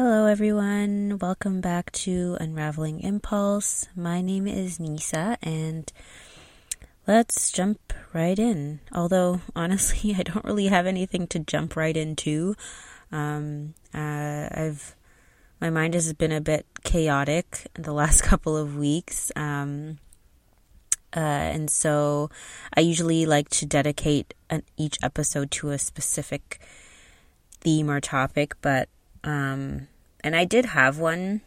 Hello, everyone. Welcome back to Unraveling Impulse. My name is Nisa, and let's jump right in. Although, honestly, I don't really have anything to jump right into. Um, uh, I've my mind has been a bit chaotic the last couple of weeks. Um, uh, and so I usually like to dedicate an, each episode to a specific theme or topic, but um, and I did have one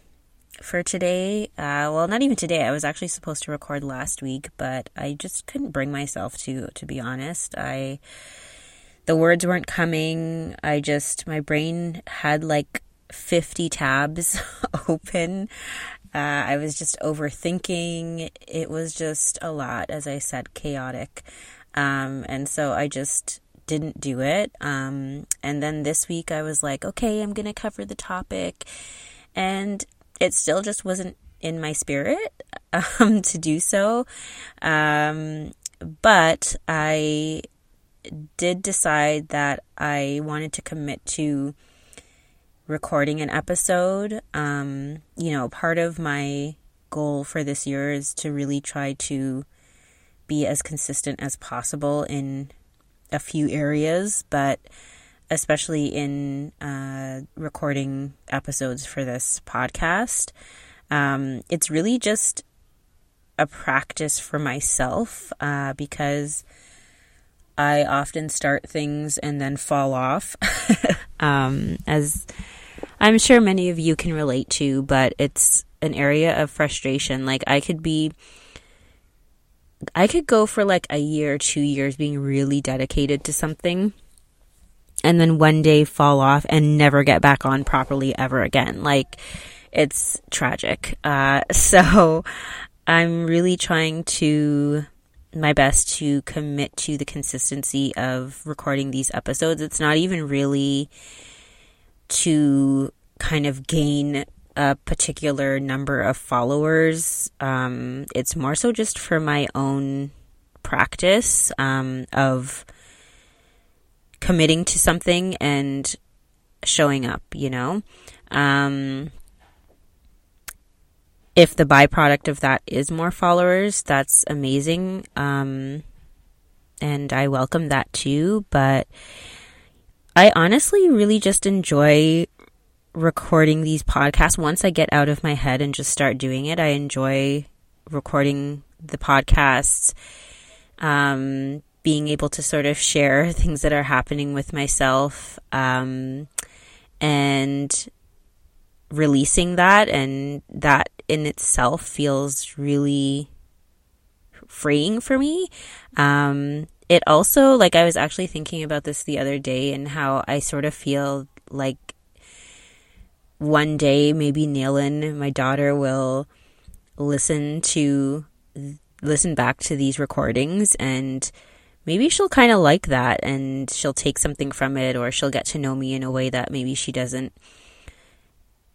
for today. Uh, well, not even today. I was actually supposed to record last week, but I just couldn't bring myself to. To be honest, I the words weren't coming. I just my brain had like fifty tabs open. Uh, I was just overthinking. It was just a lot, as I said, chaotic. Um, and so I just didn't do it. Um, and then this week I was like, okay, I'm going to cover the topic. And it still just wasn't in my spirit um, to do so. Um, but I did decide that I wanted to commit to recording an episode. Um, you know, part of my goal for this year is to really try to be as consistent as possible in a few areas, but especially in uh, recording episodes for this podcast. Um, it's really just a practice for myself uh, because I often start things and then fall off, um, as I'm sure many of you can relate to, but it's an area of frustration. Like, I could be I could go for like a year, two years being really dedicated to something and then one day fall off and never get back on properly ever again. Like, it's tragic. Uh, so I'm really trying to my best to commit to the consistency of recording these episodes. It's not even really to kind of gain a particular number of followers. Um, it's more so just for my own practice um, of committing to something and showing up, you know? Um, if the byproduct of that is more followers, that's amazing. Um, and I welcome that too. But I honestly really just enjoy recording these podcasts. Once I get out of my head and just start doing it, I enjoy recording the podcasts, um, being able to sort of share things that are happening with myself, um, and releasing that. And that in itself feels really freeing for me. Um, it also, like, I was actually thinking about this the other day and how I sort of feel like one day maybe Naylan, my daughter, will listen to listen back to these recordings and maybe she'll kind of like that and she'll take something from it or she'll get to know me in a way that maybe she doesn't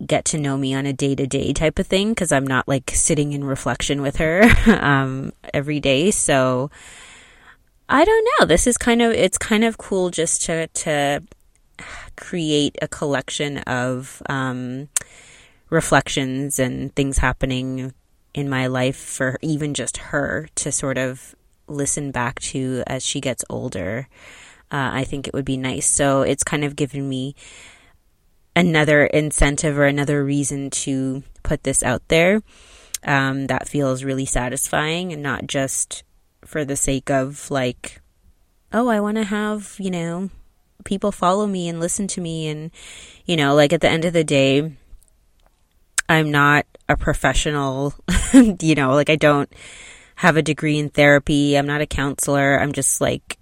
get to know me on a day to day type of thing because I'm not like sitting in reflection with her um, every day. So I don't know. This is kind of it's kind of cool just to to create a collection of um, reflections and things happening in my life for even just her to sort of listen back to as she gets older. Uh, I think it would be nice. So it's kind of given me another incentive or another reason to put this out there. Um, that feels really satisfying and not just for the sake of like, oh, I want to have, you know, people follow me and listen to me and you know like at the end of the day i'm not a professional you know like i don't have a degree in therapy. I'm not a counselor. I'm just like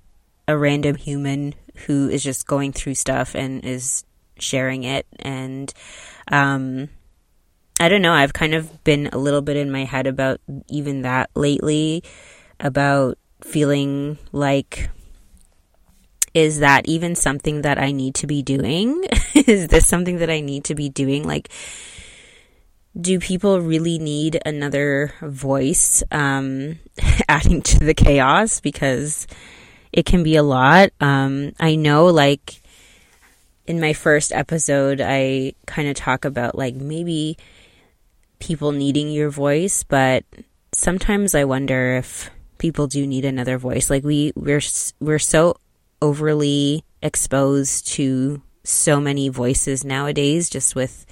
a random human who is just going through stuff and is sharing it. And um I don't know, I've kind of been a little bit in my head about even that lately about feeling like is that even something that I need to be doing? is this something that I need to be doing? Like, do people really need another voice um, adding to the chaos? Because it can be a lot. Um, I know, like, in my first episode, I kind of talk about like maybe people needing your voice, but sometimes I wonder if people do need another voice. Like we we're we're so overly exposed to so many voices nowadays, just with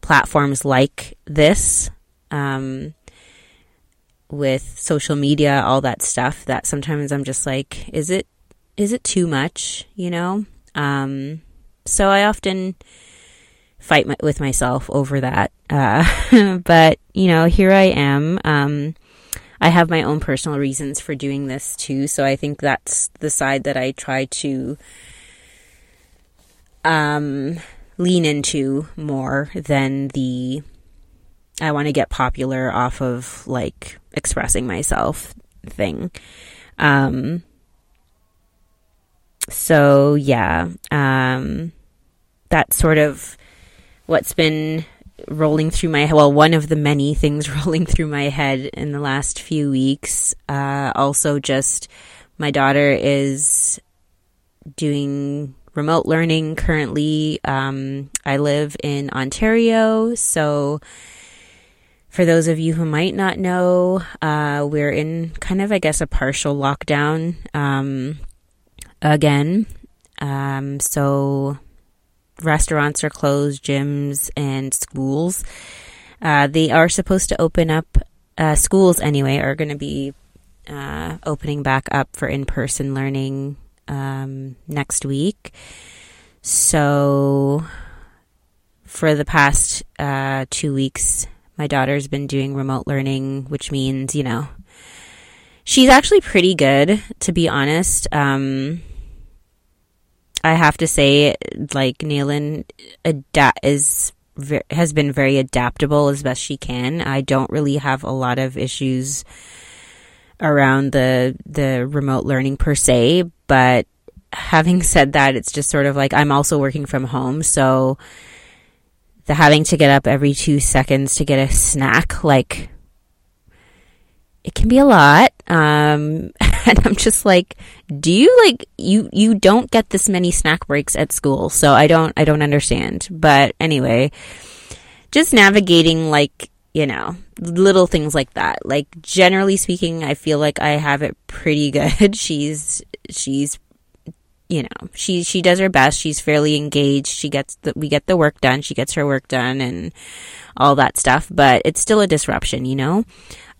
platforms like this, um, with social media, all that stuff. That sometimes I'm just like, is it is it too much? You know. Um, so I often fight my, with myself over that. Uh, but you know, here I am. Um, I have my own personal reasons for doing this too. So I think that's the side that I try to um, lean into more than the I want to get popular off of like expressing myself thing. Um, so yeah, um, that's sort of what's been rolling through my well one of the many things rolling through my head in the last few weeks uh, also just my daughter is doing remote learning currently. Um, i live in ontario so for those of you who might not know uh, we're in kind of i guess a partial lockdown um, again. Um, so restaurants are closed, gyms and schools. Uh, they are supposed to open up. Uh, schools, anyway, are going to be uh, opening back up for in person learning um, next week. So, for the past uh, two weeks, my daughter's been doing remote learning, which means, you know, she's actually pretty good, to be honest. Um, I have to say, like Naylin ada- is has been very adaptable as best she can. I don't really have a lot of issues around the the remote learning per se, but having said that, it's just sort of like I'm also working from home, so the having to get up every two seconds to get a snack, like it can be a lot. Um, and I'm just like, do you like you you don't get this many snack breaks at school, so I don't I don't understand. But anyway, just navigating like you know little things like that. Like generally speaking, I feel like I have it pretty good. she's she's you know she she does her best. She's fairly engaged. She gets the we get the work done. She gets her work done and all that stuff. But it's still a disruption, you know.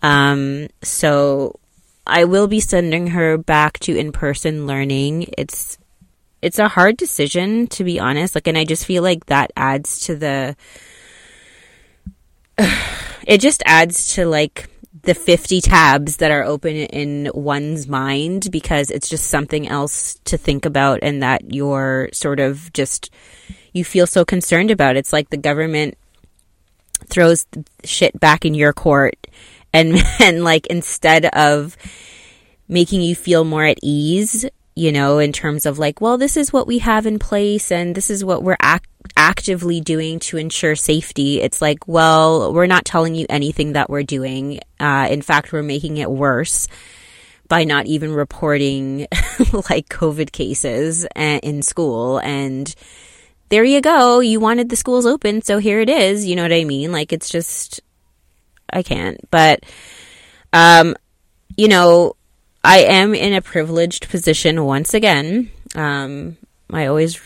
Um, so I will be sending her back to in-person learning. It's it's a hard decision to be honest. Like and I just feel like that adds to the it just adds to like the 50 tabs that are open in one's mind because it's just something else to think about and that you're sort of just you feel so concerned about. It's like the government throws shit back in your court and and like instead of making you feel more at ease you know in terms of like well this is what we have in place and this is what we're ac- actively doing to ensure safety it's like well we're not telling you anything that we're doing. Uh, in fact we're making it worse by not even reporting like covid cases uh, in school. And there you go. You wanted the schools open so here it is. You know what i mean? Like it's just I can't. But, um, you know, I am in a privileged position once again. Um, I always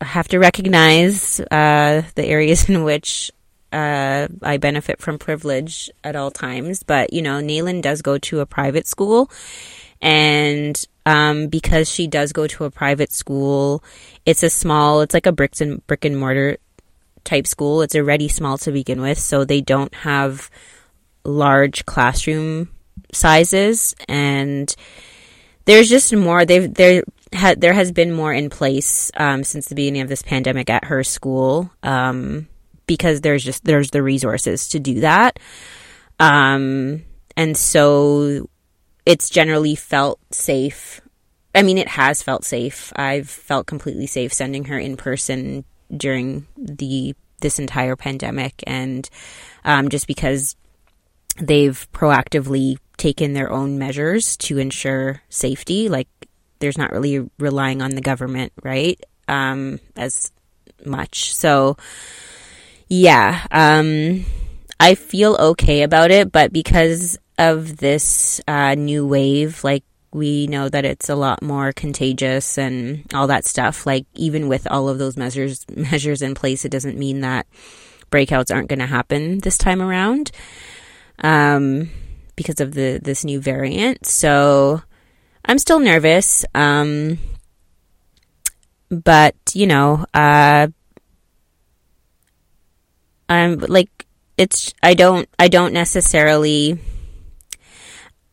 have to recognize uh, the areas in which uh, I benefit from privilege at all times. But, you know, Nayland does go to a private school. And um, because she does go to a private school, it's a small, it's like a bricks and brick and mortar type school. It's already small to begin with, so they don't have large classroom sizes. And there's just more. They've there had there has been more in place um, since the beginning of this pandemic at her school um, because there's just there's the resources to do that. Um, and so it's generally felt safe. I mean it has felt safe. I've felt completely safe sending her in person during the this entire pandemic and um, just because they've proactively taken their own measures to ensure safety like there's not really relying on the government right um, as much. So, yeah, um, I feel okay about it, but because of this uh, new wave, like we know that it's a lot more contagious and all that stuff. Like even with all of those measures measures in place, it doesn't mean that breakouts aren't going to happen this time around. Um, because of the this new variant. So I'm still nervous. Um, but you know, uh, I'm like it's I don't I don't necessarily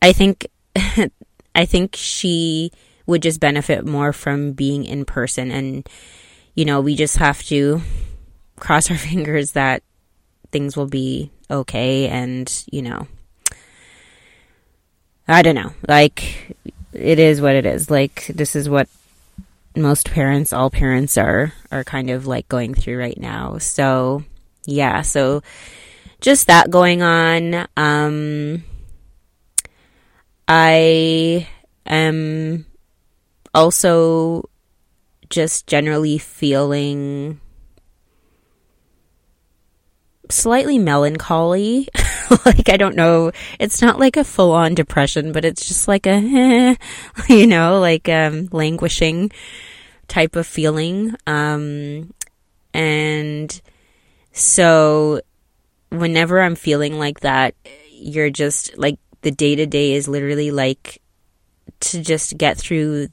I think I think she would just benefit more from being in person and you know, we just have to cross our fingers that things will be okay and, you know, I don't know. Like it is what it is. Like this is what most parents, all parents are are kind of like going through right now. So, yeah, so just that going on. Um I am also just generally feeling slightly melancholy. like, I don't know. It's not like a full on depression, but it's just like a, eh, you know, like, um, languishing type of feeling. Um, and so whenever I'm feeling like that, you're just like, the day to day is literally like to just get through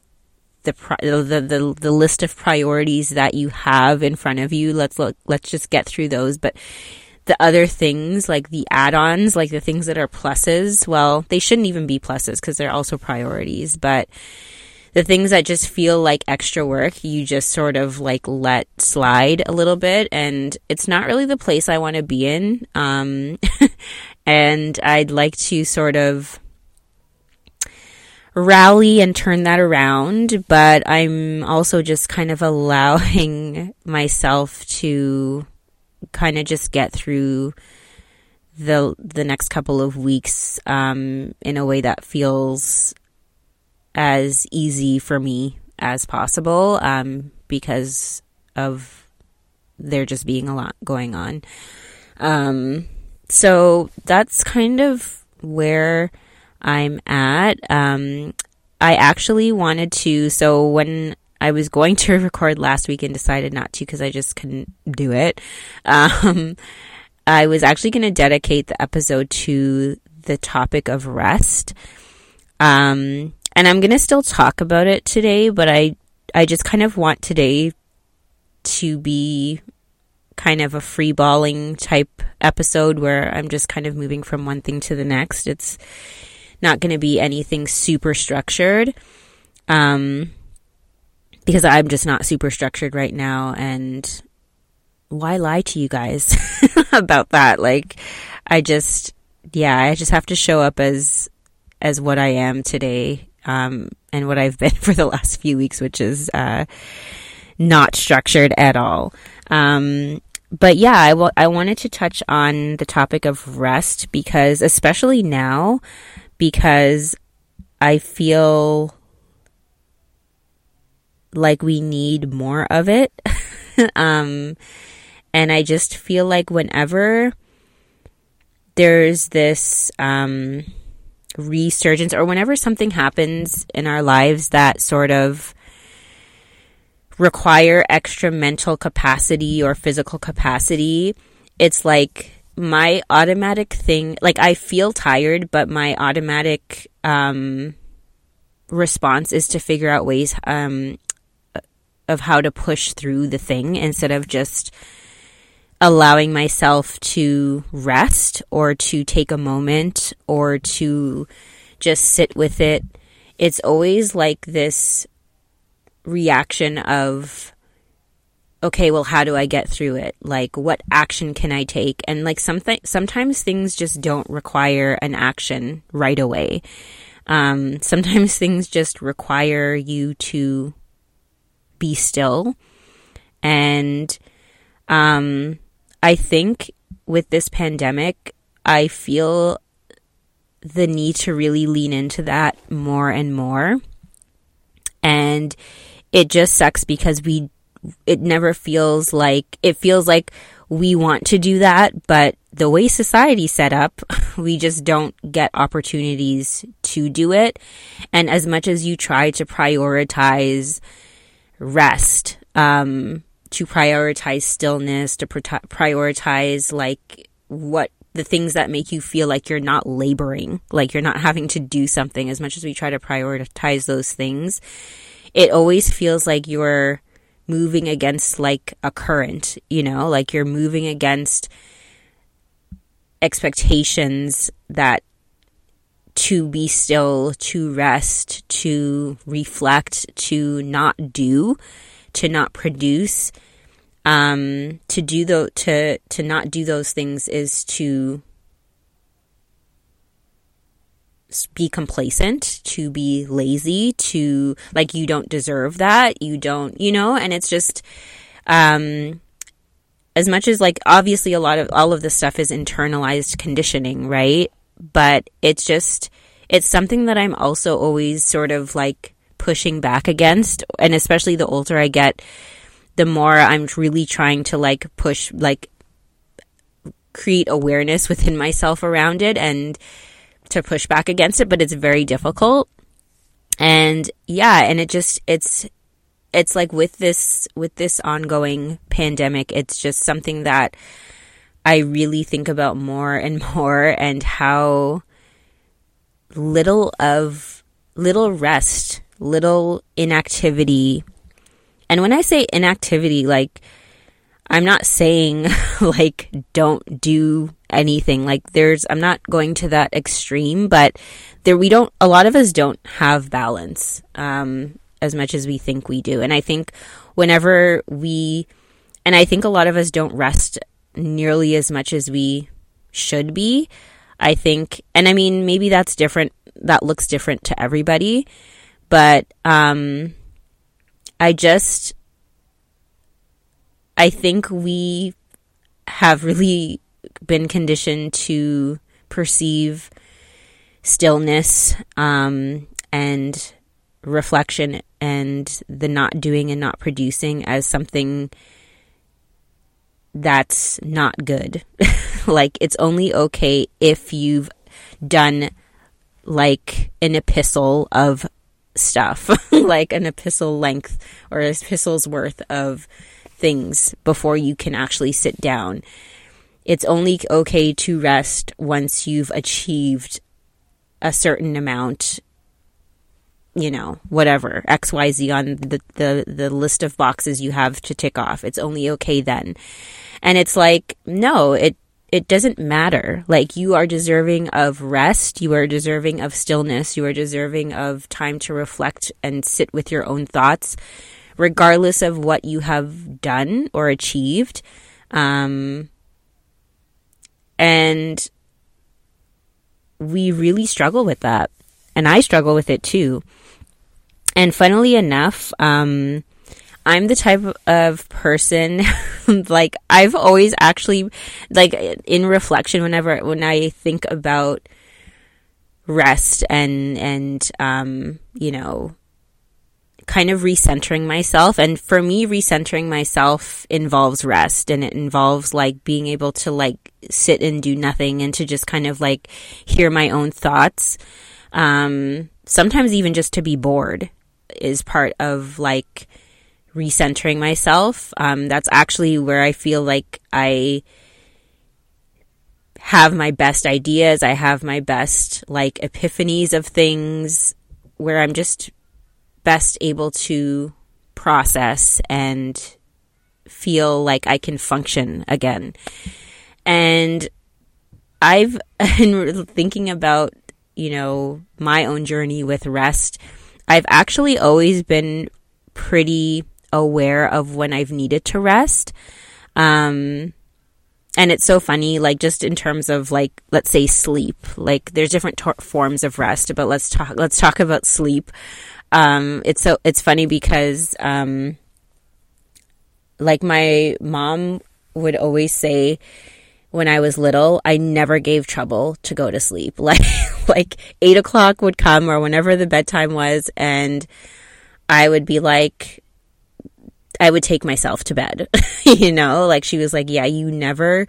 the, the the the list of priorities that you have in front of you. Let's look. Let's just get through those. But the other things, like the add-ons, like the things that are pluses, well, they shouldn't even be pluses because they're also priorities. But the things that just feel like extra work, you just sort of like let slide a little bit. And it's not really the place I want to be in. Um, and I'd like to sort of rally and turn that around, but I'm also just kind of allowing myself to kind of just get through the the next couple of weeks um, in a way that feels as easy for me as possible um, because of there just being a lot going on. Um, so that's kind of where I'm at. Um, I actually wanted to, so when I was going to record last week and decided not to because I just couldn't do it. Um, I was actually going to dedicate the episode to the topic of rest. Um, and I'm going to still talk about it today, but I, I just kind of want today to be kind of a free balling type episode where I'm just kind of moving from one thing to the next. It's not going to be anything super structured. Um, because I'm just not super structured right now and why lie to you guys about that? Like I just yeah, I just have to show up as as what I am today um and what I've been for the last few weeks which is uh not structured at all. Um but yeah, I, w- I wanted to touch on the topic of rest because, especially now, because I feel like we need more of it. um, and I just feel like whenever there's this um, resurgence or whenever something happens in our lives that sort of require extra mental capacity or physical capacity, it's like my automatic thing, like I feel tired, but my automatic um, response is to figure out ways um, of how to push through the thing instead of just allowing myself to rest or to take a moment or to just sit with it. It's always like this reaction of, okay, well, how do I get through it? Like, what action can I take? And like, something, sometimes things just don't require an action right away. Um, sometimes things just require you to be still. And um, I think with this pandemic, I feel the need to really lean into that more and more. And it just sucks because we it never feels like it feels like we want to do that, but the way society's set up, we just don't get opportunities to do it. And as much as you try to prioritize rest, um, to prioritize stillness, to prioritize like what the things that make you feel like you're not laboring, like you're not having to do something as much as we try to prioritize those things. It always feels like you're moving against like a current, you know, like you're moving against expectations that to be still, to rest, to reflect, to not do, to not produce um, to do the to to not do those things is to be complacent, to be lazy, to like you don't deserve that, you don't, you know, and it's just um as much as like obviously a lot of all of this stuff is internalized conditioning, right? But it's just it's something that I'm also always sort of like pushing back against and especially the older I get the more I'm really trying to like push, like create awareness within myself around it and to push back against it, but it's very difficult. And yeah, and it just, it's, it's like with this, with this ongoing pandemic, it's just something that I really think about more and more and how little of, little rest, little inactivity, and when I say inactivity, like, I'm not saying like don't do anything. Like there's I'm not going to that extreme, but there we don't a lot of us don't have balance um as much as we think we do. And I think whenever we and I think a lot of us don't rest nearly as much as we should be. I think and I mean maybe that's different that looks different to everybody, but um I just, I think we have really been conditioned to perceive stillness um, and reflection and the not doing and not producing as something that's not good. like, it's only okay if you've done like an epistle of stuff, hmm. like an epistle length or an epistle's worth of things before you can actually sit down. It's only okay to rest once you've achieved a certain amount, you know, whatever, XYZ on the, the, the list of boxes you have to tick off. It's only okay then. And it's like, no, it it doesn't matter. Like you are deserving of rest, you are deserving of stillness, you are deserving of time to reflect and sit with your own thoughts, regardless of what you have done or achieved. Um, and we really struggle with that. And I struggle with it too. And funnily enough, um, I'm the type of person like I've always actually like in reflection whenever when I think about rest and and um you know kind of recentering myself and for me recentering myself involves rest and it involves like being able to like sit and do nothing and to just kind of like hear my own thoughts. Um sometimes even just to be bored is part of like recentering myself. Um, that's actually where I feel like I have my best ideas. I have my best like epiphanies of things where I'm just best able to process and feel like I can function again. And I've been thinking about, you know, my own journey with rest. I've actually always been pretty aware of when I've needed to rest. Um, and it's so funny, like just in terms of like, let's say sleep, like there's different forms of rest, but let's talk, let's talk about sleep. Um, it's so, it's funny because, um, like my mom would always say when I was little, I never gave trouble to go to sleep. Like, like eight o'clock would come or whenever the bedtime was and I would be like, I would take myself to bed, you know, like she was like, yeah, you never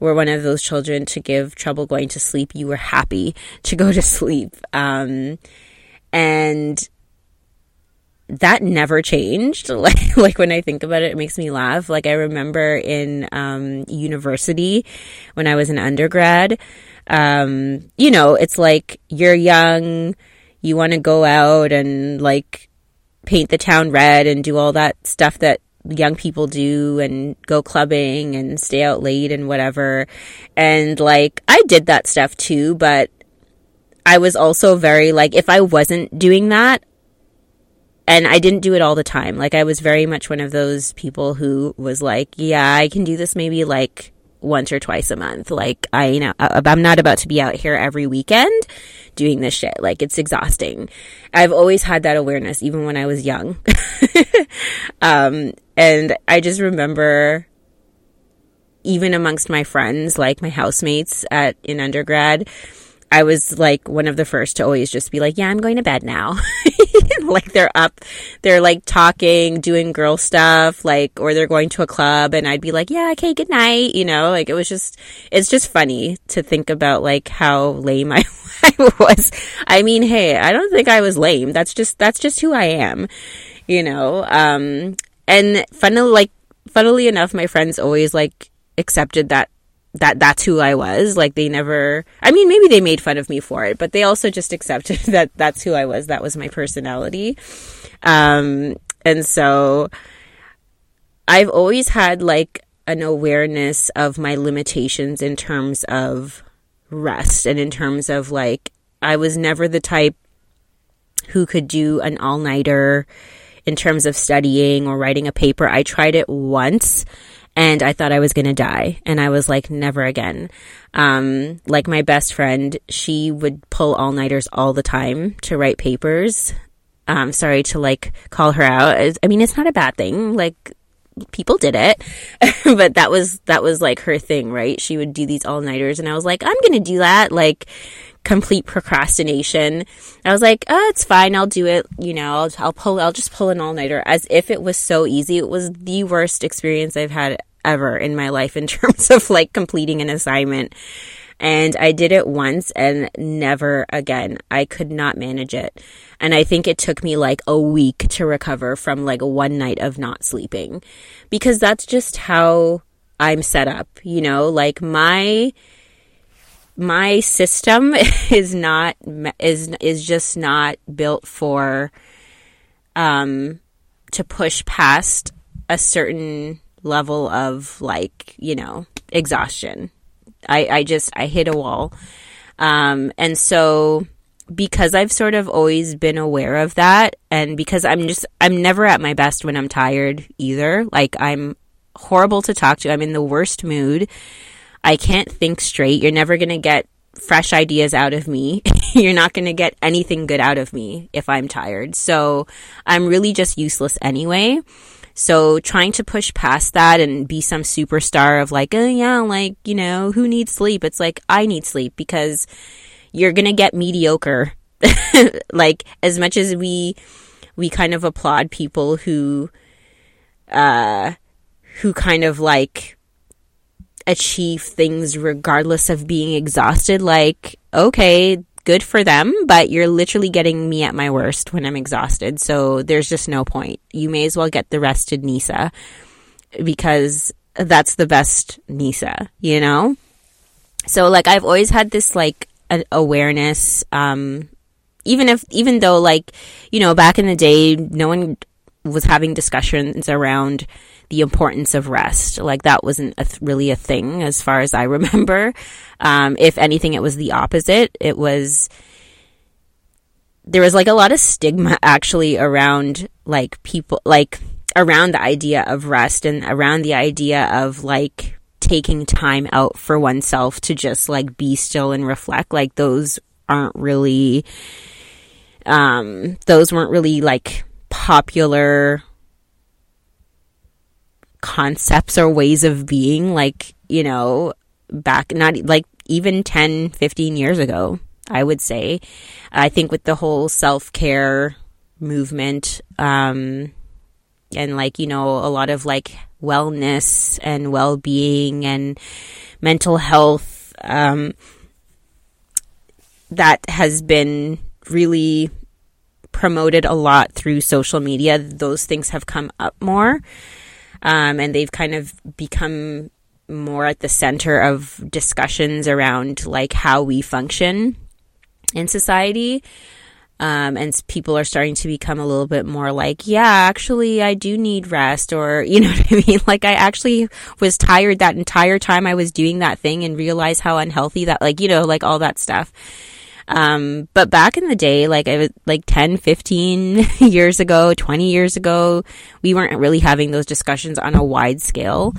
were one of those children to give trouble going to sleep. You were happy to go to sleep. Um, and that never changed. Like, like when I think about it, it makes me laugh. Like I remember in, um, university when I was an undergrad, um, you know, it's like you're young, you want to go out and like paint the town red and do all that stuff that young people do and go clubbing and stay out late and whatever. And like, I did that stuff too, but I was also very like, if I wasn't doing that, and I didn't do it all the time. Like, I was very much one of those people who was like, yeah, I can do this maybe like once or twice a month. Like, I, you know, I'm not about to be out here every weekend doing this shit. Like, it's exhausting. I've always had that awareness, even when I was young. um, and I just remember even amongst my friends, like my housemates at in undergrad, I was like one of the first to always just be like, yeah, I'm going to bed now. like they're up, they're like talking, doing girl stuff, like, or they're going to a club and I'd be like, yeah, okay, good night. You know, like it was just, it's just funny to think about like how lame I, I was. I mean, hey, I don't think I was lame. That's just, that's just who I am, you know? Um, and funnily, like, funnily enough, my friends always like accepted that that that's who I was. Like they never, I mean, maybe they made fun of me for it, but they also just accepted that that's who I was. That was my personality. Um, and so I've always had like an awareness of my limitations in terms of rest and in terms of like, I was never the type who could do an all nighter in terms of studying or writing a paper. I tried it once and I thought I was going to die. And I was like, never again. Um, like my best friend, she would pull all nighters all the time to write papers. Um, sorry to like call her out. I mean, it's not a bad thing. Like, people did it but that was that was like her thing right she would do these all nighters and i was like i'm gonna do that like complete procrastination. I was like, oh, it's fine. I'll do it. You know, I'll, I'll pull, I'll just pull an all nighter as if it was so easy. It was the worst experience I've had ever in my life in terms of like completing an assignment. And I did it once and never again. I could not manage it. And I think it took me like a week to recover from like one night of not sleeping because that's just how I'm set up, you know, like my, my system is not is is just not built for um to push past a certain level of like you know exhaustion i i just i hit a wall um and so because i've sort of always been aware of that and because i'm just i'm never at my best when i'm tired either like i'm horrible to talk to i'm in the worst mood I can't think straight. You're never going to get fresh ideas out of me. You're not going to get anything good out of me if I'm tired. So I'm really just useless anyway. So trying to push past that and be some superstar of like, oh yeah, like, you know, who needs sleep? It's like, I need sleep because you're going to get mediocre. like as much as we, we kind of applaud people who, uh, who kind of like achieve things regardless of being exhausted. Like, okay, good for them, but you're literally getting me at my worst when I'm exhausted. So there's just no point. You may as well get the rested Nisa because that's the best Nisa, you know? So like I've always had this like awareness um even if even though like you know back in the day no one was having discussions around the importance of rest. Like that wasn't a th- really a thing as far as I remember. Um, if anything, it was the opposite. It was, there was like a lot of stigma actually around like people, like around the idea of rest and around the idea of like taking time out for oneself to just like be still and reflect. Like those aren't really, um, those weren't really like popular concepts or ways of being like, you know, back not like even 10, 15 years ago, I would say. I think with the whole self-care movement, um, and like, you know, a lot of like wellness and well being and mental health. Um, that has been really promoted a lot through social media. Those things have come up more. Um, and they've kind of become more at the center of discussions around like how we function in society. Um, and people are starting to become a little bit more like, yeah, actually, I do need rest, or you know what I mean? Like, I actually was tired that entire time I was doing that thing and realized how unhealthy that, like, you know, like all that stuff. Um, but back in the day, like I was like 10, 15 years ago, 20 years ago, we weren't really having those discussions on a wide scale.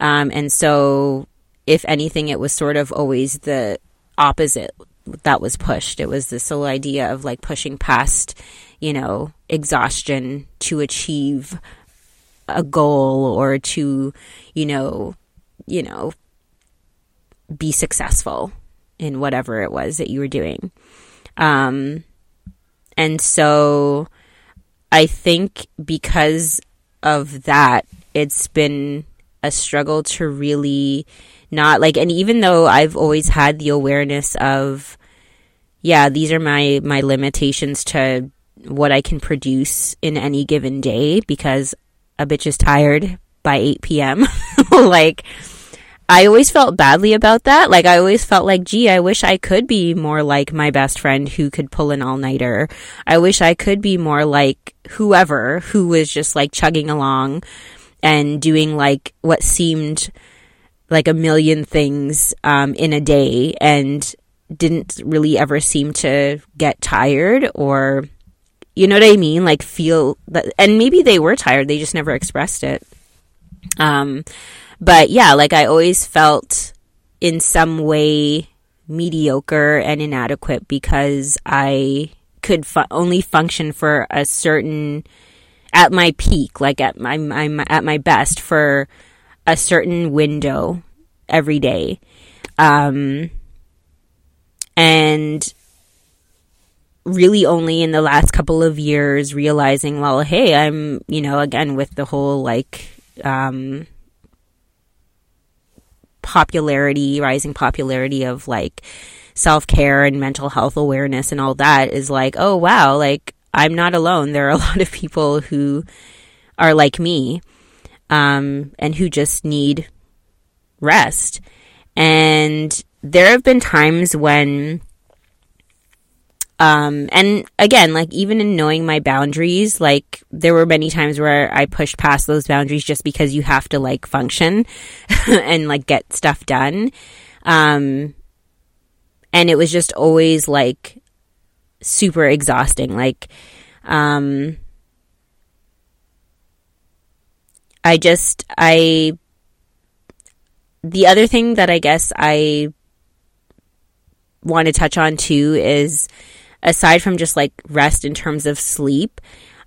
Um, and so if anything, it was sort of always the opposite that was pushed. It was this whole idea of like pushing past, you know, exhaustion to achieve a goal or to, you know, you know, be successful in whatever it was that you were doing. Um, and so I think because of that, it's been a struggle to really not like, and even though I've always had the awareness of, yeah, these are my, my limitations to what I can produce in any given day because a bitch is tired by 8 p.m. like, I always felt badly about that. Like, I always felt like, gee, I wish I could be more like my best friend who could pull an all nighter. I wish I could be more like whoever who was just like chugging along and doing like what seemed like a million things um, in a day and didn't really ever seem to get tired or you know what I mean? Like feel that, and maybe they were tired, they just never expressed it. Um, but yeah, like I always felt in some way mediocre and inadequate because I could fu- only function for a certain at my peak, like at my, my at my best for a certain window every day. Um, and really only in the last couple of years realizing, well, hey, I'm, you know, again with the whole like um, popularity, rising popularity of like self care and mental health awareness and all that is like, oh wow, like I'm not alone. There are a lot of people who are like me, um, and who just need rest. And there have been times when, um, and again, like even in knowing my boundaries, like there were many times where I pushed past those boundaries just because you have to like function and like get stuff done. Um, and it was just always like super exhausting. Like, um, I just, I, the other thing that I guess I want to touch on too is aside from just like rest in terms of sleep,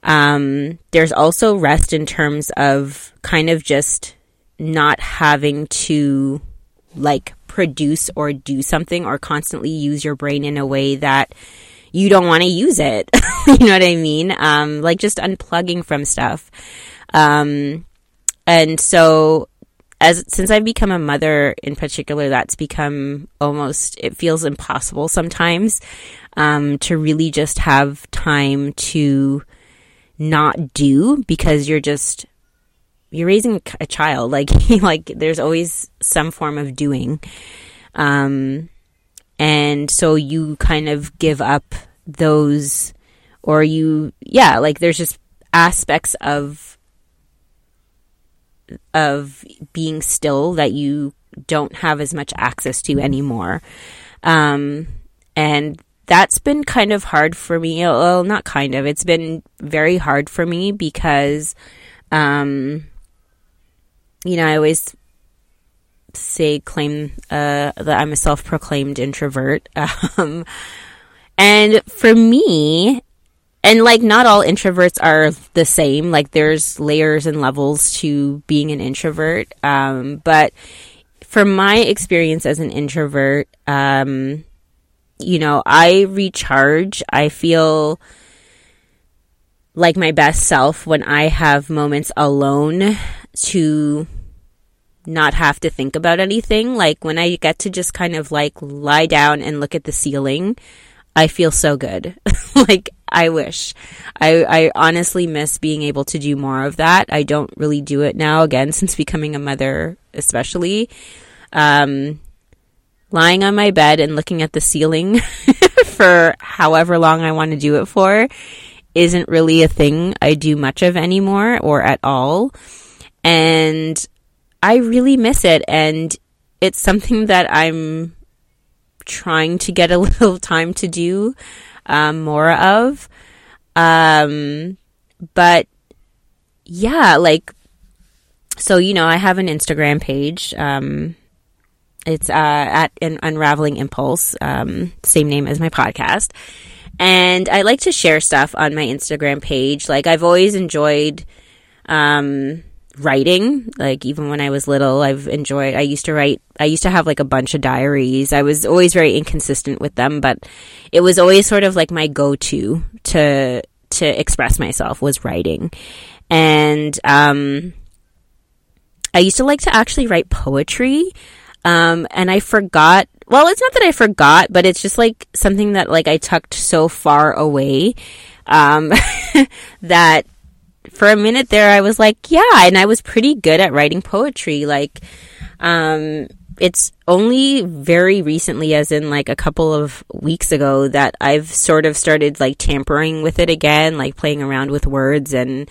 um, there's also rest in terms of kind of just not having to like produce or do something or constantly use your brain in a way that you don't want to use it. you know what I mean? Um, like just unplugging from stuff. Um, and so as since I've become a mother in particular, that's become almost it feels impossible sometimes um, to really just have time to not do because you're just you're raising a child. Like like there's always some form of doing. Um and so you kind of give up those or you yeah like there's just aspects of of being still that you don't have as much access to anymore. Um and that's been kind of hard for me. Well not kind of. It's been very hard for me because um you know i always say claim uh, that i'm a self-proclaimed introvert. Um and for me, and like not all introverts are the same, like there's layers and levels to being an introvert. Um, but from my experience as an introvert, um, you know, I recharge. I feel like my best self when I have moments alone to not have to think about anything. Like when I get to just kind of like lie down and look at the ceiling, I feel so good. like I wish. I, I honestly miss being able to do more of that. I don't really do it now again since becoming a mother, especially. Um, lying on my bed and looking at the ceiling for however long I want to do it for isn't really a thing I do much of anymore or at all. And I really miss it. And it's something that I'm trying to get a little time to do um, more of. Um, but yeah, like, so, you know, I have an Instagram page. Um, it's uh, at an Unraveling Impulse, um, same name as my podcast. And I like to share stuff on my Instagram page. Like, I've always enjoyed um, writing. Like, even when I was little, I've enjoyed, I used to write, I used to have like a bunch of diaries. I was always very inconsistent with them, but it was always sort of like my go to to to express myself was writing. And um, I used to like to actually write poetry. Um, and I forgot well, it's not that I forgot, but it's just like something that like I tucked so far away um, that for a minute there I was like, yeah, and I was pretty good at writing poetry. Like, um, it's only very recently, as in like a couple of weeks ago, that I've sort of started like tampering with it again, like playing around with words and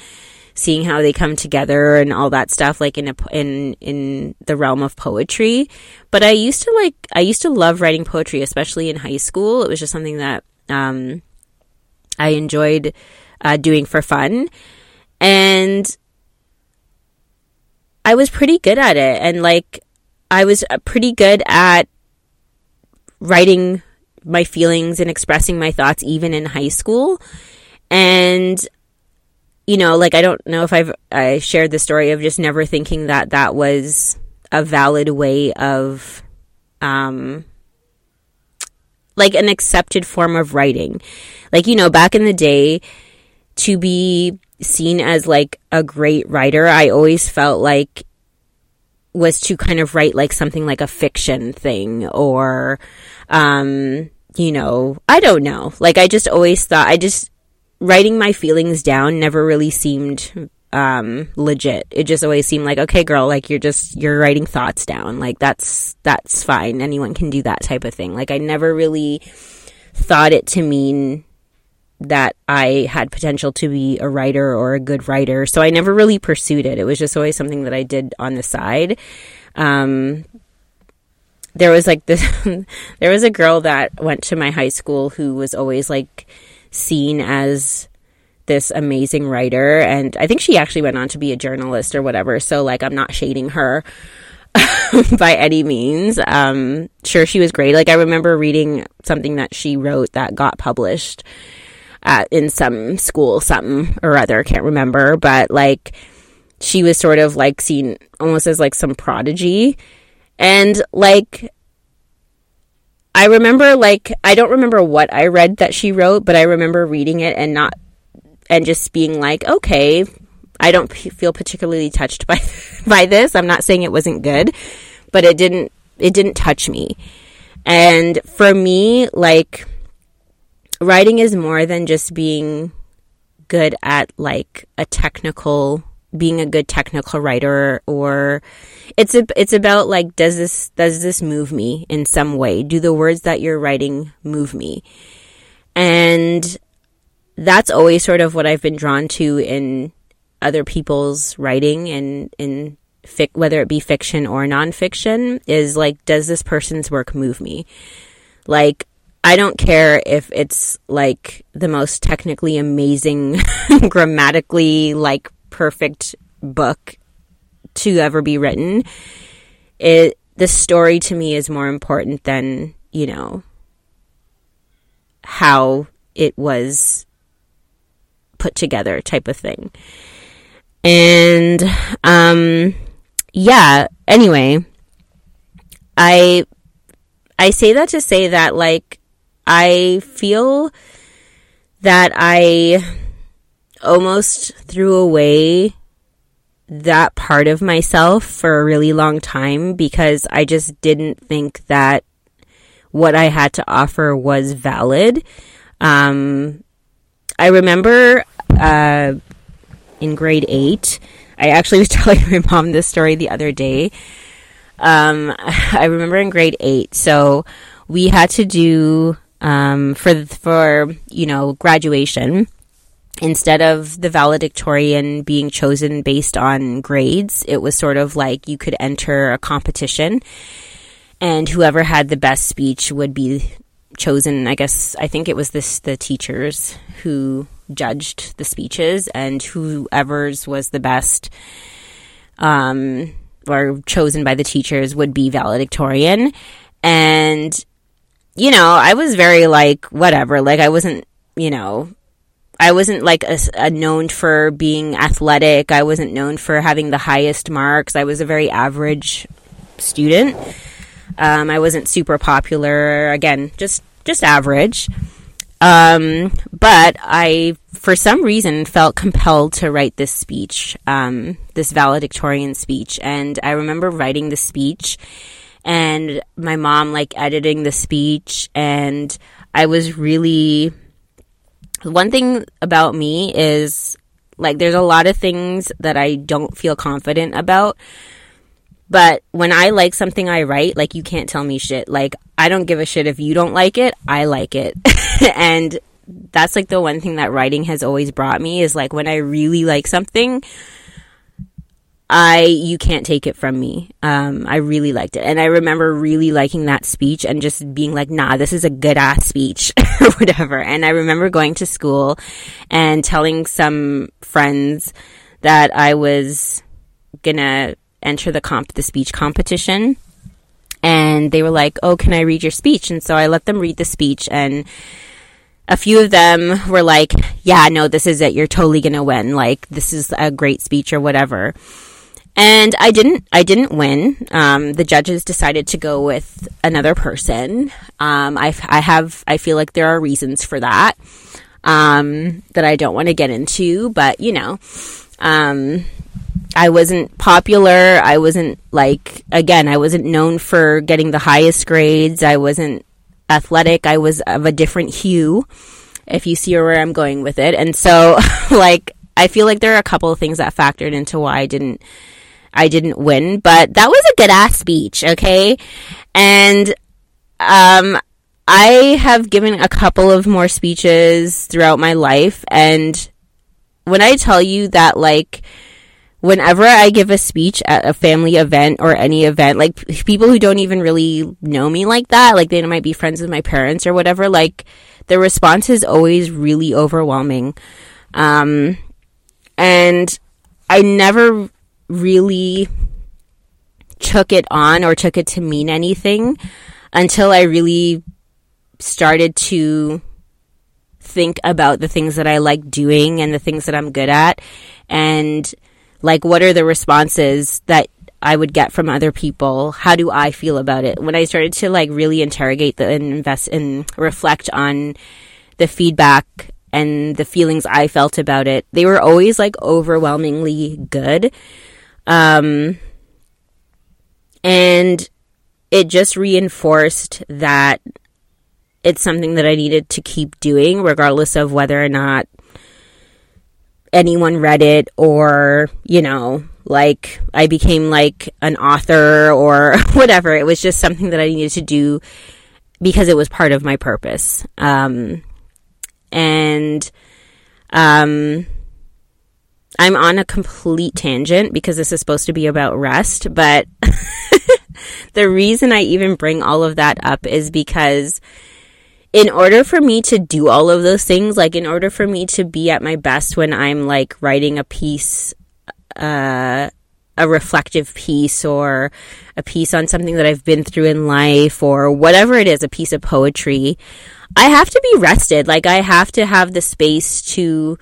seeing how they come together and all that stuff like in a, in in the realm of poetry. But i used to like i used to love writing poetry especially in high school. It was just something that um, i enjoyed uh, doing for fun and i was pretty good at it and like i was uh, pretty good at writing my feelings and expressing my thoughts even in high school and you know, like I don't know if I've I shared the story of just never thinking that that was a valid way of um like an accepted form of writing. Like, you know, back in the day to be seen as like a great writer, I always felt like was to kind of write like something like a fiction thing or um you know, I don't know. Like I just always thought I just writing my feelings down never really seemed um, legit. It just always seemed like, okay, girl, like you're just you're writing thoughts down. Like that's that's fine. Anyone can do that type of thing. Like I never really thought it to mean that I had potential to be a writer or a good writer. So I never really pursued it. It was just always something that I did on the side. Um, there was like this there was a girl that went to my high school who was always like seen as this amazing writer and I think she actually went on to be a journalist or whatever. So like I'm not shading her by any means. Um sure she was great. Like I remember reading something that she wrote that got published at in some school something or other, I can't remember, but like she was sort of like seen almost as like some prodigy and like I remember like I don't remember what I read that she wrote, but I remember reading it and not and just being like, okay, I don't p- feel particularly touched by by this. I'm not saying it wasn't good, but it didn't it didn't touch me. And for me, like writing is more than just being good at like a technical being a good technical writer or it's a, it's about like does this does this move me in some way? Do the words that you're writing move me? And that's always sort of what I've been drawn to in other people's writing and in fic- whether it be fiction or nonfiction is like does this person's work move me? Like I don't care if it's like the most technically amazing, grammatically like perfect book to ever be written. It the story to me is more important than, you know, how it was put together type of thing. And um yeah, anyway, I I say that to say that like I feel that I almost threw away that part of myself for a really long time because I just didn't think that what I had to offer was valid. Um, I remember uh, in grade eight, I actually was telling my mom this story the other day. Um, I remember in grade eight, so we had to do um, for for you know graduation instead of the valedictorian being chosen based on grades, it was sort of like you could enter a competition and whoever had the best speech would be chosen. I guess I think it was this the teachers who judged the speeches and whoever's was the best um or chosen by the teachers would be valedictorian and you know, I was very like whatever, like I wasn't, you know, I wasn't like a, a, known for being athletic. I wasn't known for having the highest marks. I was a very average student. Um, I wasn't super popular. Again, just just average. Um, but I, for some reason, felt compelled to write this speech, um, this valedictorian speech. And I remember writing the speech, and my mom like editing the speech, and I was really one thing about me is like there's a lot of things that I don't feel confident about. But when I like something I write, like you can't tell me shit. Like I don't give a shit if you don't like it, I like it. and that's like the one thing that writing has always brought me is like when I really like something, I you can't take it from me. Um, I really liked it, and I remember really liking that speech and just being like, "Nah, this is a good ass speech," or whatever. And I remember going to school and telling some friends that I was gonna enter the comp the speech competition, and they were like, "Oh, can I read your speech?" And so I let them read the speech and a few of them were like, yeah, no, this is it. You're totally going to win. Like, this is a great speech or whatever and I didn't. I didn't win. Um, the judges decided to go with another person. Um, I, I have. I feel like there are reasons for that um, that I don't want to get into, but you know, um, I wasn't popular. I wasn't like again. I wasn't known for getting the highest grades. I wasn't athletic. I was of a different hue. If you see where I'm going with it, and so like I feel like there are a couple of things that factored into why I didn't I didn't win, but that was a good ass speech, okay? And um I have given a couple of more speeches throughout my life and when I tell you that like whenever I give a speech at a family event or any event, like people who don't even really know me like that, like they might be friends with my parents or whatever, like the response is always really overwhelming. Um, and I never really took it on or took it to mean anything until I really started to think about the things that I like doing and the things that I'm good at. And like what are the responses that I would get from other people? How do I feel about it? When I started to like really interrogate the and invest and reflect on the feedback and the feelings I felt about it they were always like overwhelmingly good um, and it just reinforced that it's something that I needed to keep doing, regardless of whether or not anyone read it or, you know, like I became like an author or whatever. It was just something that I needed to do because it was part of my purpose. Um, and, um, I'm on a complete tangent because this is supposed to be about rest, but the reason I even bring all of that up is because in order for me to do all of those things, like in order for me to be at my best when I'm like writing a piece, uh, a reflective piece or a piece on something that I've been through in life or whatever it is, a piece of poetry, I have to be rested. Like I have to have the space to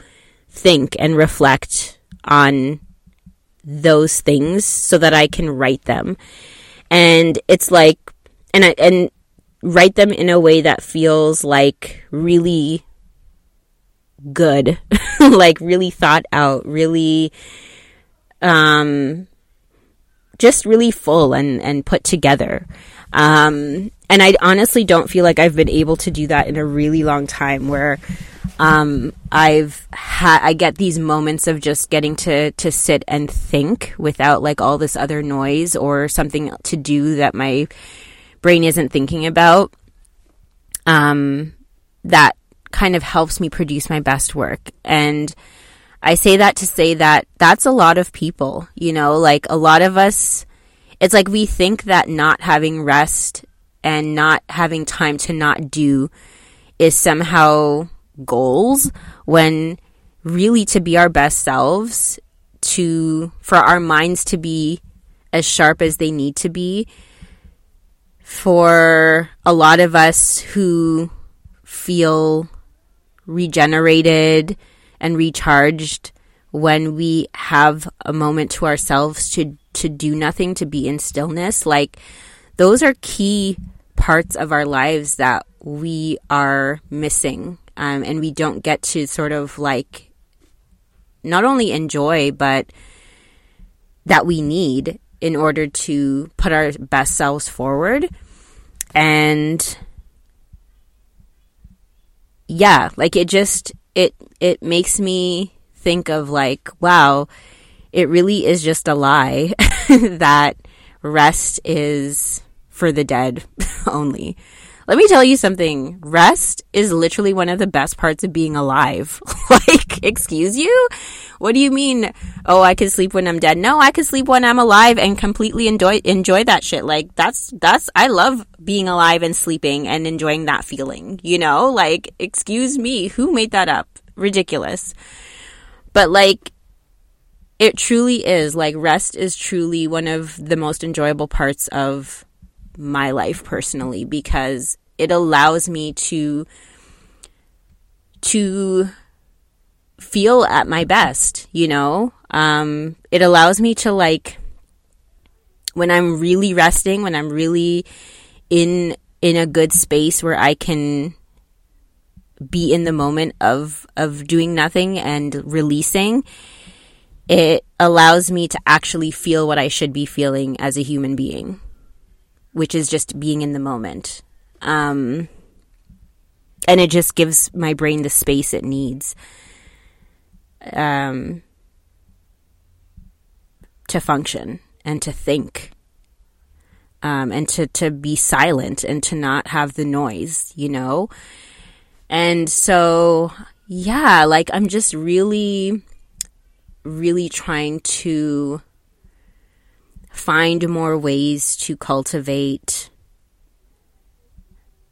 think and reflect on those things so that I can write them. And it's like, and I, and write them in a way that feels like really good, like really thought out, really, um, just really full and, and put together. Um, and I honestly don't feel like I've been able to do that in a really long time where, um, I've had, I get these moments of just getting to, to sit and think without like all this other noise or something to do that my brain isn't thinking about. Um, that kind of helps me produce my best work. And I say that to say that that's a lot of people, you know, like a lot of us, it's like we think that not having rest and not having time to not do is somehow goals when really to be our best selves, to, for our minds to be as sharp as they need to be, for a lot of us who feel regenerated and recharged when we have a moment to ourselves to to do nothing to be in stillness like those are key parts of our lives that we are missing um, and we don't get to sort of like not only enjoy but that we need in order to put our best selves forward and yeah, like it just it it makes me think of like, wow, it really is just a lie that rest is for the dead only. Let me tell you something. Rest is literally one of the best parts of being alive. like, excuse you? What do you mean? Oh, I can sleep when I'm dead. No, I can sleep when I'm alive and completely enjoy enjoy that shit. Like that's that's I love being alive and sleeping and enjoying that feeling. You know, like excuse me, who made that up? Ridiculous. But like it truly is like rest is truly one of the most enjoyable parts of my life personally because it allows me to to feel at my best, you know? Um, it allows me to like, when I'm really resting, when I'm really in, in a good space where I can be in the moment of, of doing nothing and releasing, it allows me to actually feel what I should be feeling as a human being, which is just being in the moment. Um, and it just gives my brain the space it needs um, to function and to think um, and to, to be silent and to not have the noise, you know? And so, yeah, like I'm just really, really trying to find more ways to cultivate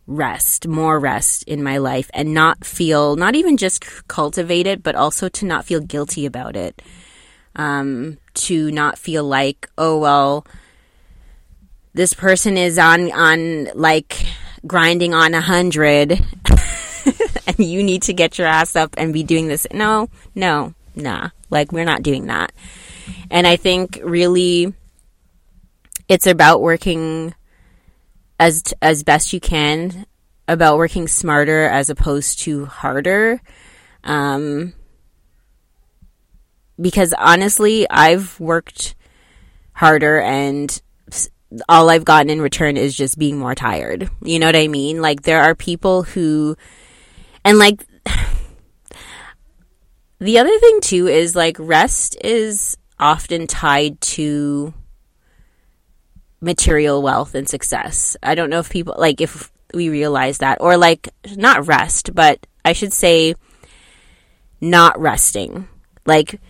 rest, more rest in my life and not feel, not even just cultivate it, but also to not feel guilty about it. Um, to not feel like, oh, well, this person is on, on like grinding on a hundred and you need to get your ass up and be doing this. No, no, nah. Like we're not doing that. And I think really it's about working as as best you can about working smarter as opposed to harder. Um, because honestly, I've worked harder and all I've gotten in return is just being more tired. You know what I mean? Like there are people who and like the other thing too is like rest is often tied to material wealth and success. I don't know if people like if we realize that or like not rest, but I should say not resting. Like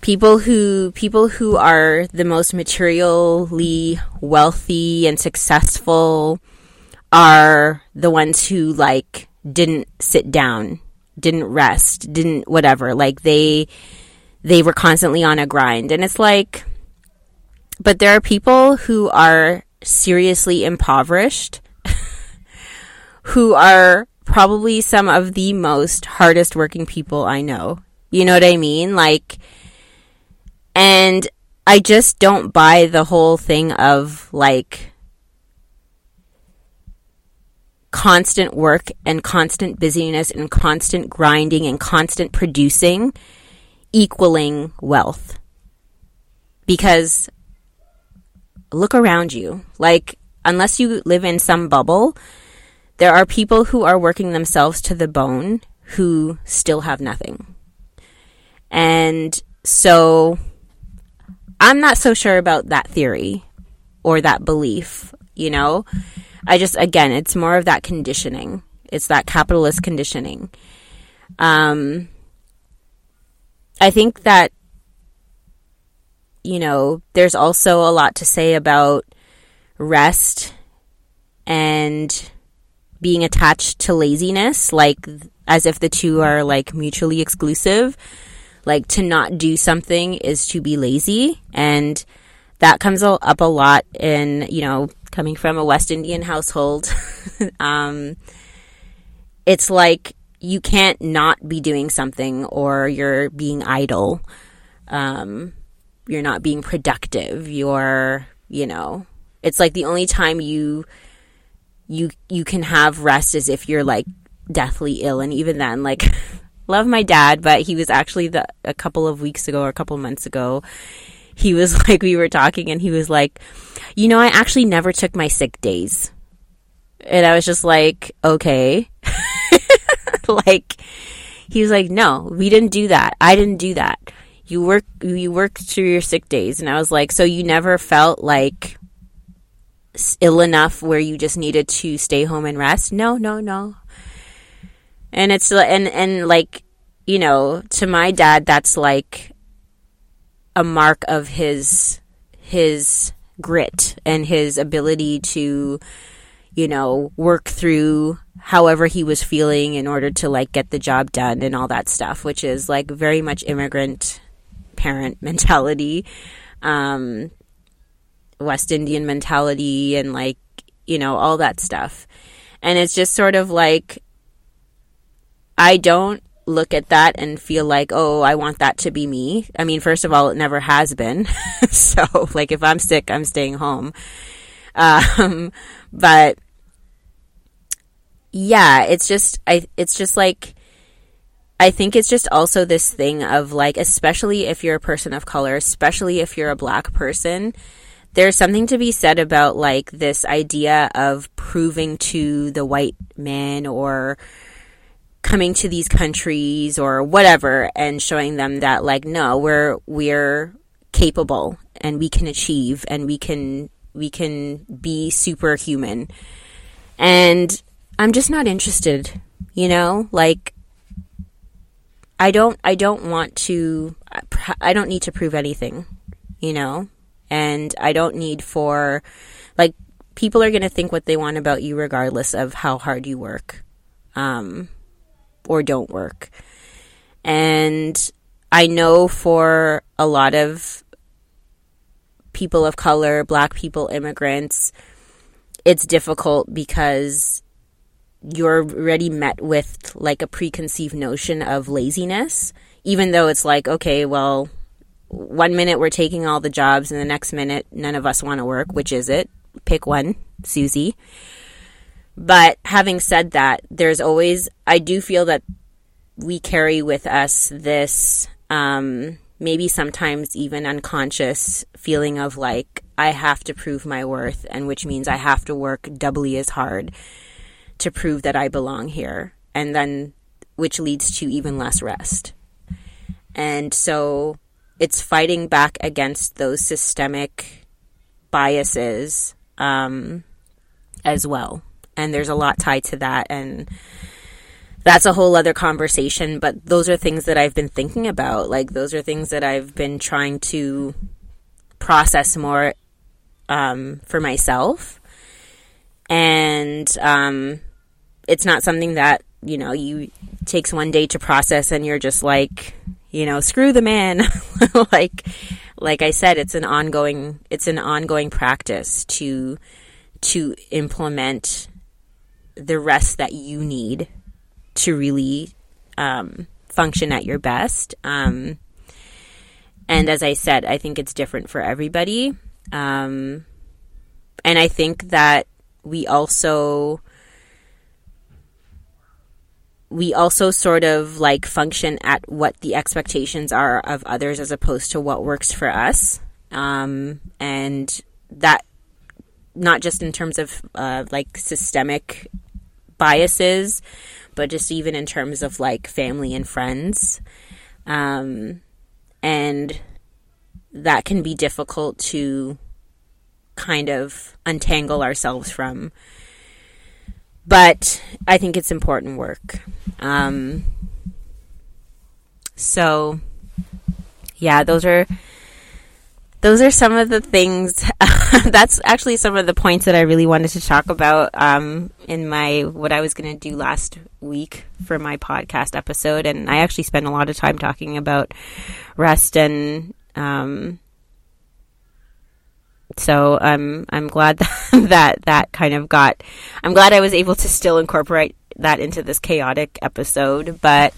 people who people who are the most materially wealthy and successful are the ones who like didn't sit down, didn't rest, didn't whatever. Like they they were constantly on a grind and it's like but there are people who are seriously impoverished, who are probably some of the most hardest working people I know. You know what I mean? Like, and I just don't buy the whole thing of like constant work and constant busyness and constant grinding and constant producing equaling wealth. Because look around you. Like, unless you live in some bubble, there are people who are working themselves to the bone who still have nothing. And so I'm not so sure about that theory or that belief, you know? I just, again, it's more of that conditioning. It's that capitalist conditioning. Um, I think that, you know, there's also a lot to say about rest and being attached to laziness, like as if the two are like mutually exclusive. Like to not do something is to be lazy. And that comes up a lot in, you know, coming from a West Indian household. um, it's like you can't not be doing something or you're being idle. Um, you're not being productive. You're, you know, it's like the only time you you you can have rest is if you're like deathly ill and even then like love my dad, but he was actually the a couple of weeks ago or a couple months ago he was like we were talking and he was like, "You know, I actually never took my sick days." And I was just like, "Okay." like he was like, "No, we didn't do that. I didn't do that. You work you worked through your sick days." And I was like, "So you never felt like ill enough where you just needed to stay home and rest?" No, no, no. And it's and and like, you know, to my dad that's like a mark of his his grit and his ability to you know work through however he was feeling in order to like get the job done and all that stuff, which is like very much immigrant parent mentality, um, West Indian mentality, and like, you know, all that stuff. And it's just sort of like, I don't look at that and feel like, oh, I want that to be me. I mean, first of all, it never has been. so, like, if I'm sick, I'm staying home. Um, but yeah, it's just I it's just like I think it's just also this thing of like especially if you're a person of color, especially if you're a black person, there's something to be said about like this idea of proving to the white man or coming to these countries or whatever and showing them that like no, we're we're capable and we can achieve and we can we can be superhuman. And I'm just not interested, you know? Like I don't I don't want to I don't need to prove anything, you know? And I don't need for like people are going to think what they want about you regardless of how hard you work. Um or don't work. And I know for a lot of people of color, black people, immigrants, it's difficult because you're already met with like a preconceived notion of laziness, even though it's like, okay, well, one minute we're taking all the jobs and the next minute none of us want to work. Which is it? Pick one, Susie. But having said that, there's always, I do feel that we carry with us this, um, maybe sometimes even unconscious feeling of like, I have to prove my worth, and which means I have to work doubly as hard to prove that I belong here. And then, which leads to even less rest. And so it's fighting back against those systemic biases um, as well. And there's a lot tied to that. And that's a whole other conversation. But those are things that I've been thinking about. Like, those are things that I've been trying to process more um, for myself. And um, it's not something that you know you takes one day to process and you're just like you know screw the man. Like like i said it's an ongoing it's an ongoing practice to to implement the rest that you need to really um, function at your best. Um, and as i said i think it's different for everybody. Um, and i think that we also we also sort of like function at what the expectations are of others as opposed to what works for us. Um, and that not just in terms of uh, like systemic biases, but just even in terms of like family and friends. Um, and that can be difficult to kind of untangle ourselves from. But I think it's important work. Um, so, yeah, those are those are some of the things. that's actually some of the points that I really wanted to talk about um, in my what I was going to do last week for my podcast episode, and I actually spent a lot of time talking about rest and. Um, so I'm I'm glad that, that that kind of got. I'm glad I was able to still incorporate that into this chaotic episode, but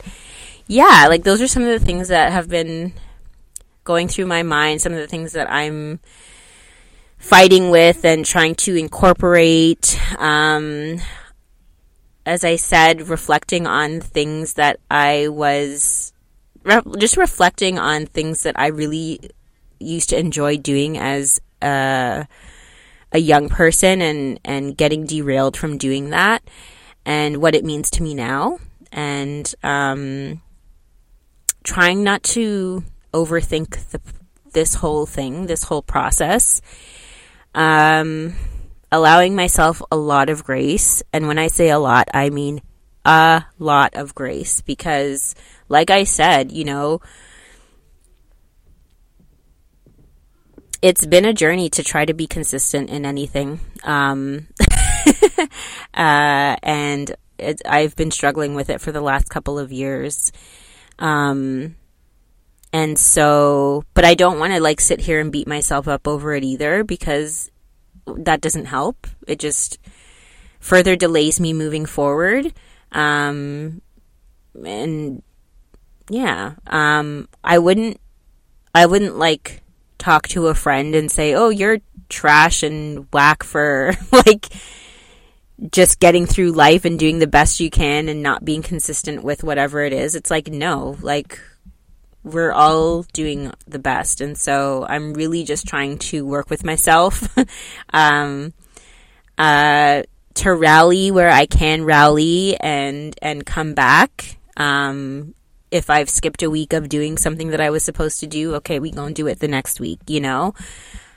yeah, like those are some of the things that have been going through my mind, some of the things that I'm fighting with and trying to incorporate. Um, as I said, reflecting on things that I was re- just reflecting on things that I really used to enjoy doing as a, a young person and, and getting derailed from doing that and what it means to me now and um, trying not to overthink the, this whole thing, this whole process. Um, allowing myself a lot of grace. And when I say a lot, I mean a lot of grace because, like I said, you know, it's been a journey to try to be consistent in anything. Um, uh, and it, I've been struggling with it for the last couple of years. Um, and so, but I don't want to like sit here and beat myself up over it either because that doesn't help. It just further delays me moving forward. Um, and yeah, um, I wouldn't, I wouldn't like talk to a friend and say, "Oh, you're trash and whack for like just getting through life and doing the best you can and not being consistent with whatever it is." It's like, no, like we're all doing the best. And so I'm really just trying to work with myself um, uh, to rally where I can rally and, and come back. Um, if I've skipped a week of doing something that I was supposed to do, okay, we gonna do it the next week, you know?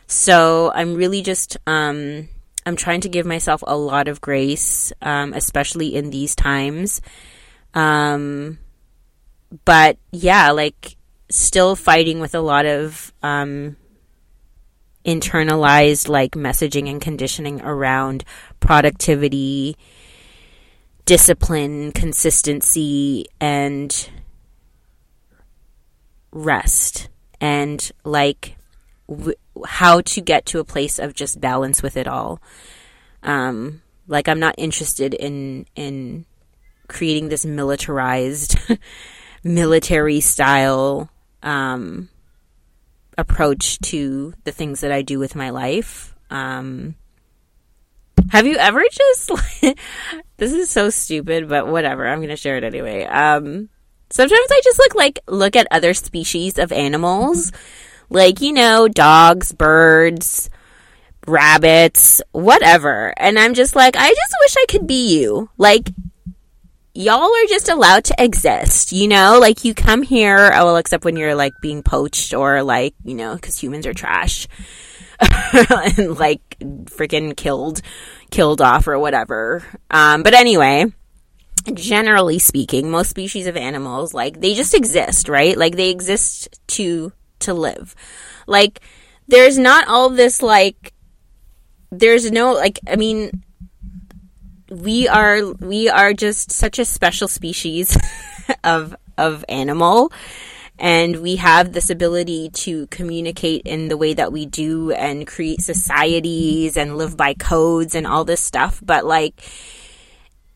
So I'm really just, um, I'm trying to give myself a lot of grace, um, especially in these times. Um, but yeah, like still fighting with a lot of um, internalized like messaging and conditioning around productivity, discipline, consistency, and rest, and like w- how to get to a place of just balance with it all. Um, like I'm not interested in in creating this militarized military style um, approach to the things that I do with my life. Um, have you ever just this is so stupid, but whatever. I'm gonna share it anyway. Um, sometimes I just look like look at other species of animals, like you know, dogs, birds, rabbits, whatever, and I'm just like, I just wish I could be you. Like, y'all are just allowed to exist, you know? Like you come here, oh, well, except when you're like being poached or like, you know, because humans are trash and like freaking killed, killed off or whatever. Um, but anyway, generally speaking, most species of animals, like they just exist, right? Like they exist to, to live. Like there's not all this like, there's no, like, I mean, we are we are just such a special species of of animal and we have this ability to communicate in the way that we do and create societies and live by codes and all this stuff but like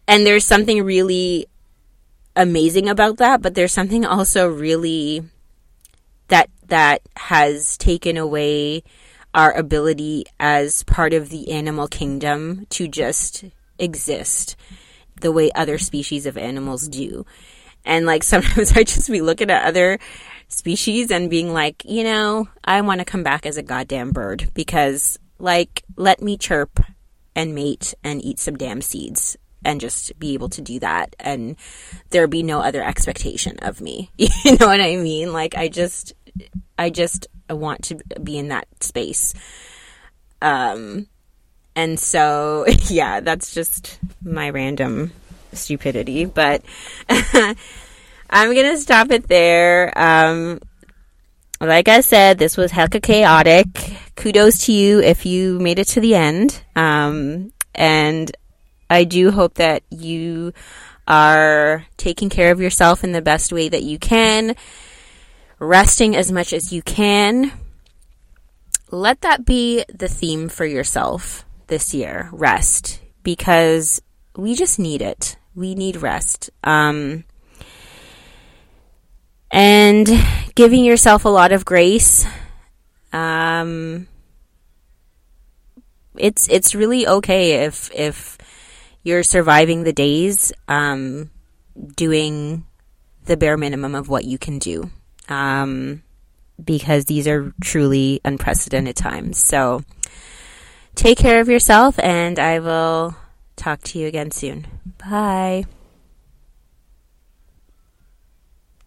and there's something really amazing about that but there's something also really that that has taken away our ability as part of the animal kingdom to just exist the way other species of animals do. And like sometimes I just be looking at other species and being like, you know, I want to come back as a goddamn bird because like let me chirp and mate and eat some damn seeds and just be able to do that and there be no other expectation of me. You know what I mean? Like I just I just want to be in that space. Um and so yeah, that's just my random stupidity, but I'm going to stop it there. Um like I said, this was hecka chaotic. Kudos to you if you made it to the end. Um, and I do hope that you are taking care of yourself in the best way that you can, resting as much as you can. Let that be the theme for yourself this year rest, because we just need it. We need rest. Um, and giving yourself a lot of grace. Um, it's it's really okay if if you're surviving the days, um, doing the bare minimum of what you can do. Um, because these are truly unprecedented times. So take care of yourself, and I will talk to you again soon. Bye.